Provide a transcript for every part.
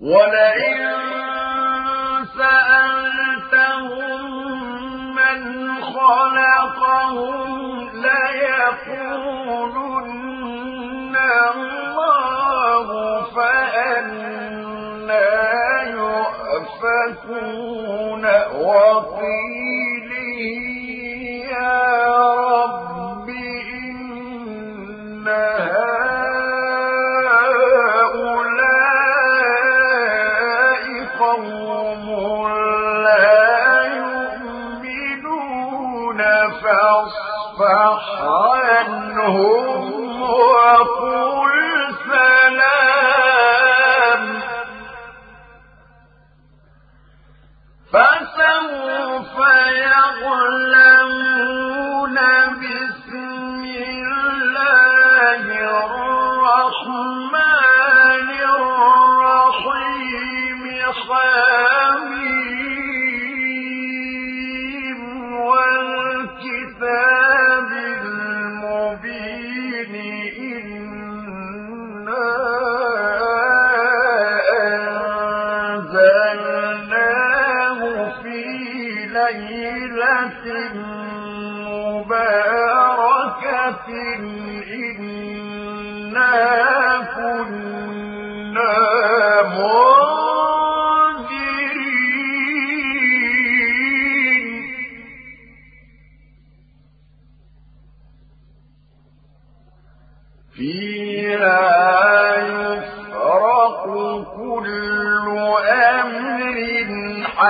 ولئن سألتهم من خلقهم ليقولن الله فأنا يؤفكون وقيله فحنه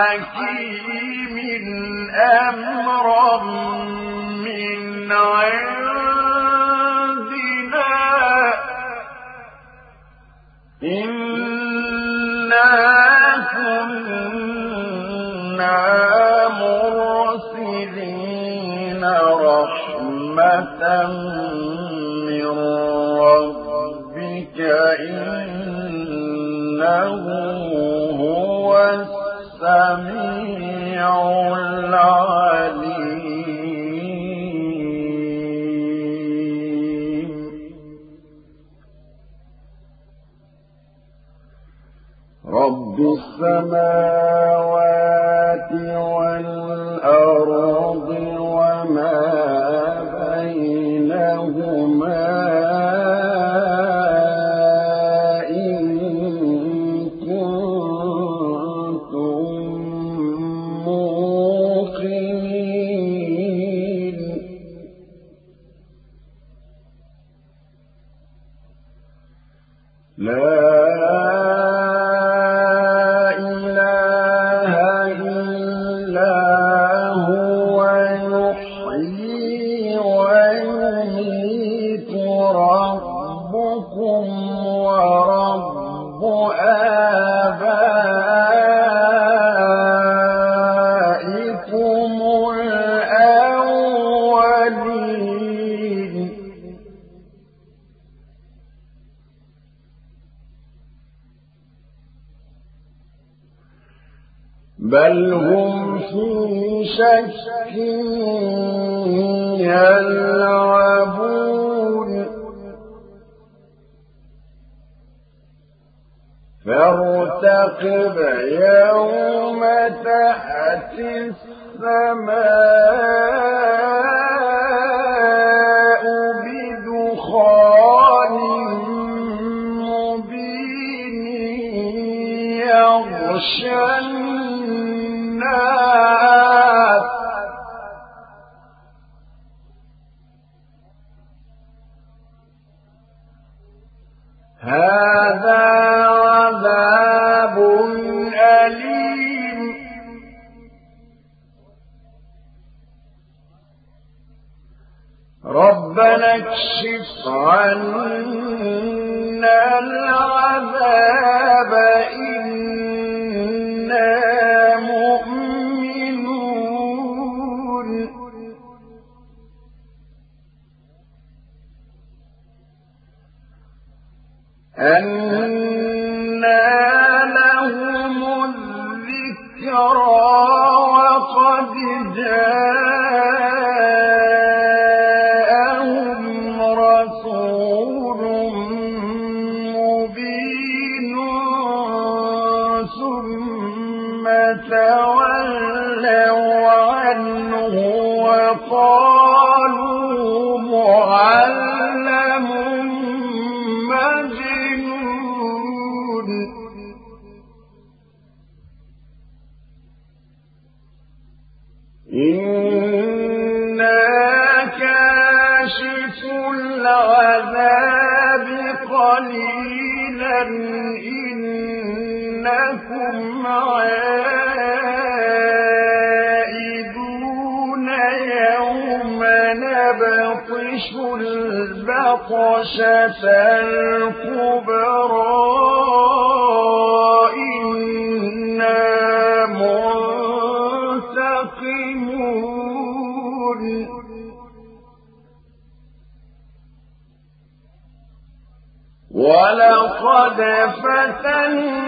like السميع العليم. رب بل هم في شك يلعبون فارتقب يوم تأتي السماء بدخان مبين يغشى جاء أن البطشة الكبرى ولقد فتنا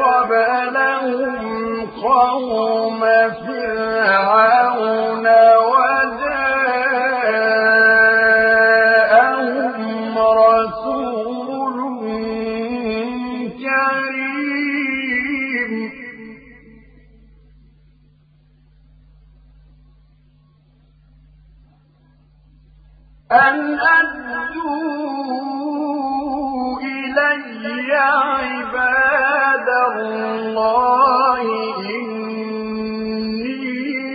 قبلهم قوم فرعون أن أدوا إلي عباد الله إني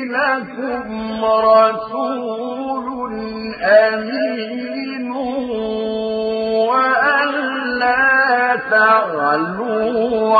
لكم رسول أمين وأن لا تعلوا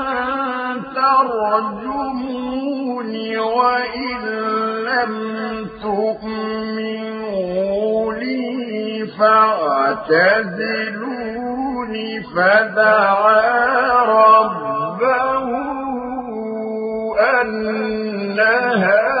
ترجموني وإن لم تؤمنوا لي فاعتزلوني فدعا ربه أن هؤلاء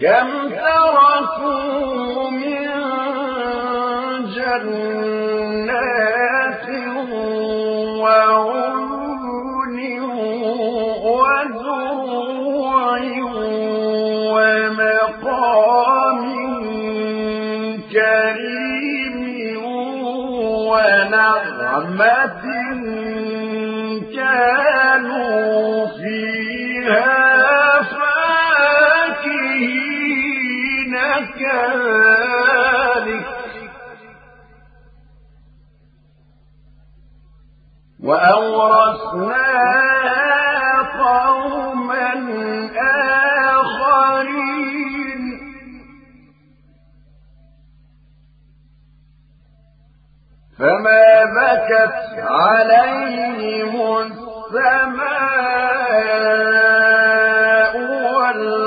كم تركوا من جنات وعيون وزروع ومقام كريم ونعمة كذلك. وأورثنا قوما آخرين. فما بكت عليهم السماء والأرض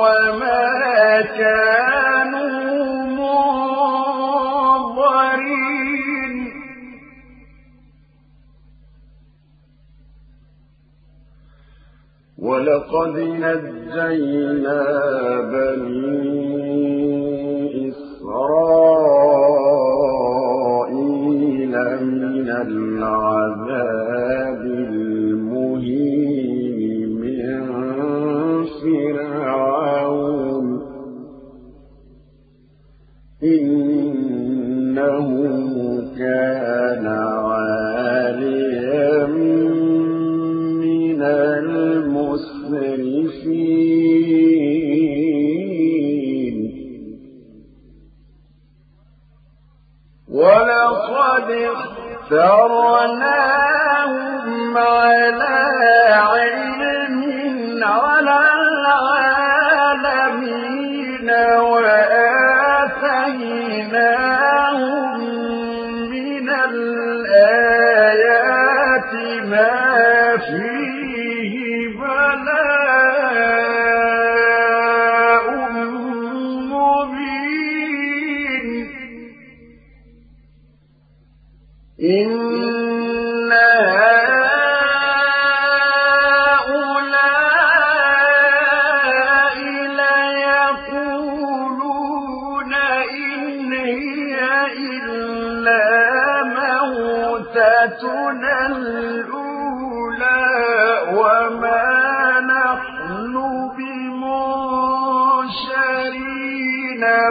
وما كانوا منظرين. ولقد نجينا بني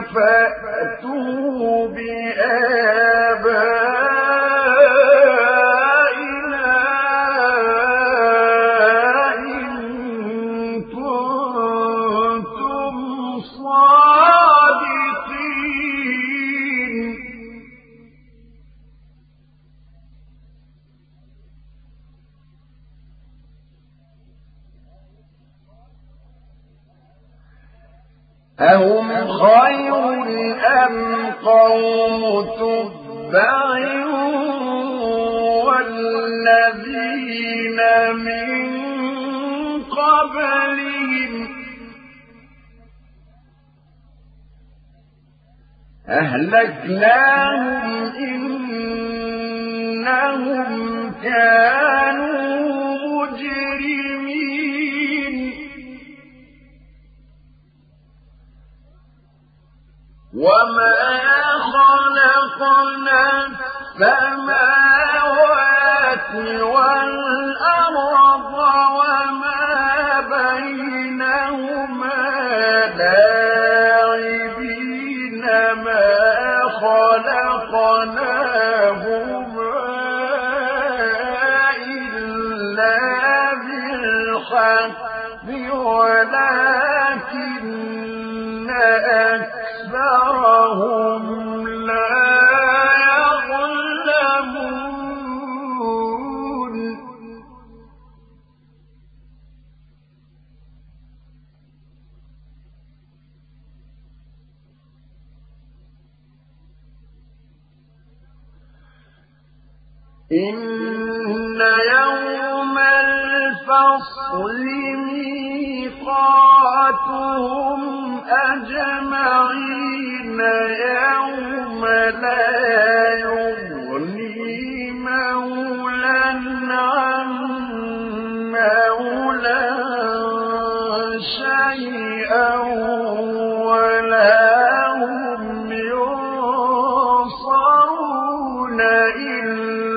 بمنشرين والذين من قبلهم أهلكناهم إنهم كانوا مجرمين. وما خلقنا السماوات والأرض وما إن يوم الفصل ميقاتهم أجمعين يوم لا يغني مولا عن مولا شيئا ولا هم ينصرون إلا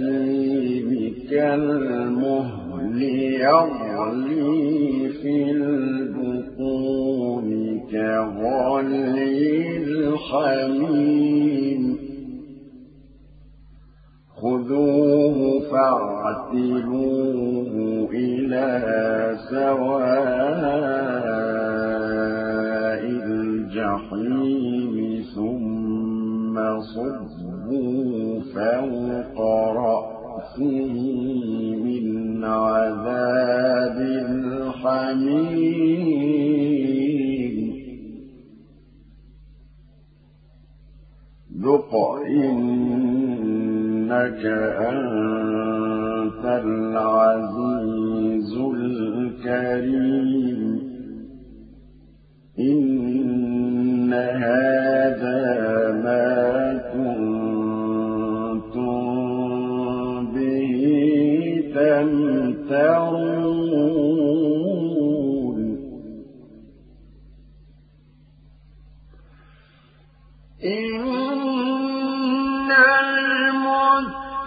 الأثيم كالمهل يغلي في البطون كغلي الحميم خذوه فاعتلوه إلى سواء الجحيم ثم صبوا فوق إنك أنت العزيز الكريم.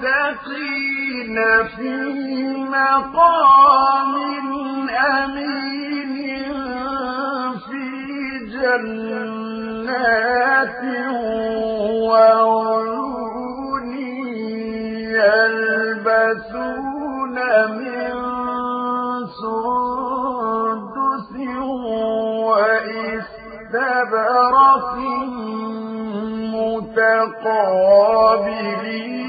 للمتقين في مقام أمين في جنات وعيون يلبسون من سندس وإستبرق متقابلين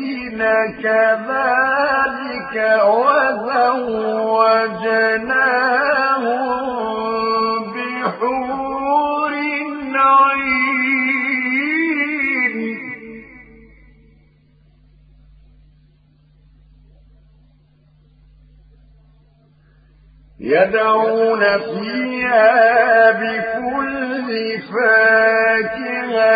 كذلك وزوجناهم بحور عين. يدعون فيها بكل فاكهة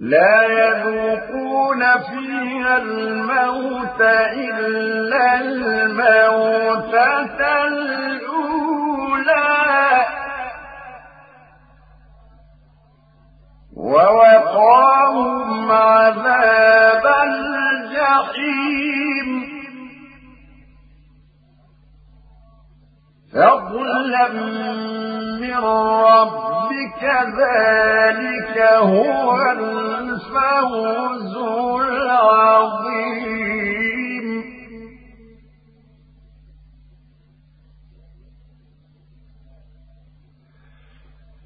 لا يذوقون فيها الموت إلا الموتة الأولى. ووقاهم عذاب الجحيم. فضلا من ربك ذلك هو الفوز العظيم.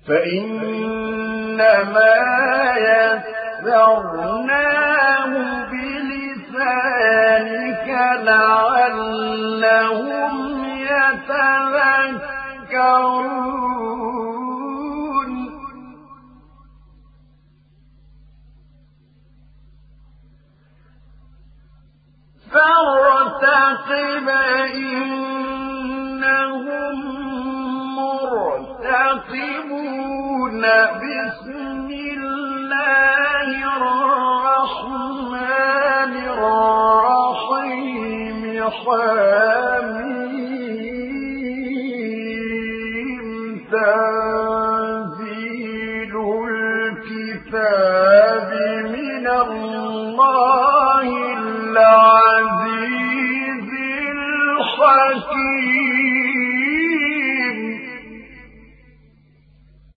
فإنما يسرناه بلسانك لعلهم يتذكرون. فارتقب إنهم مرتقبون. بسم الله الرحمن الرحيم.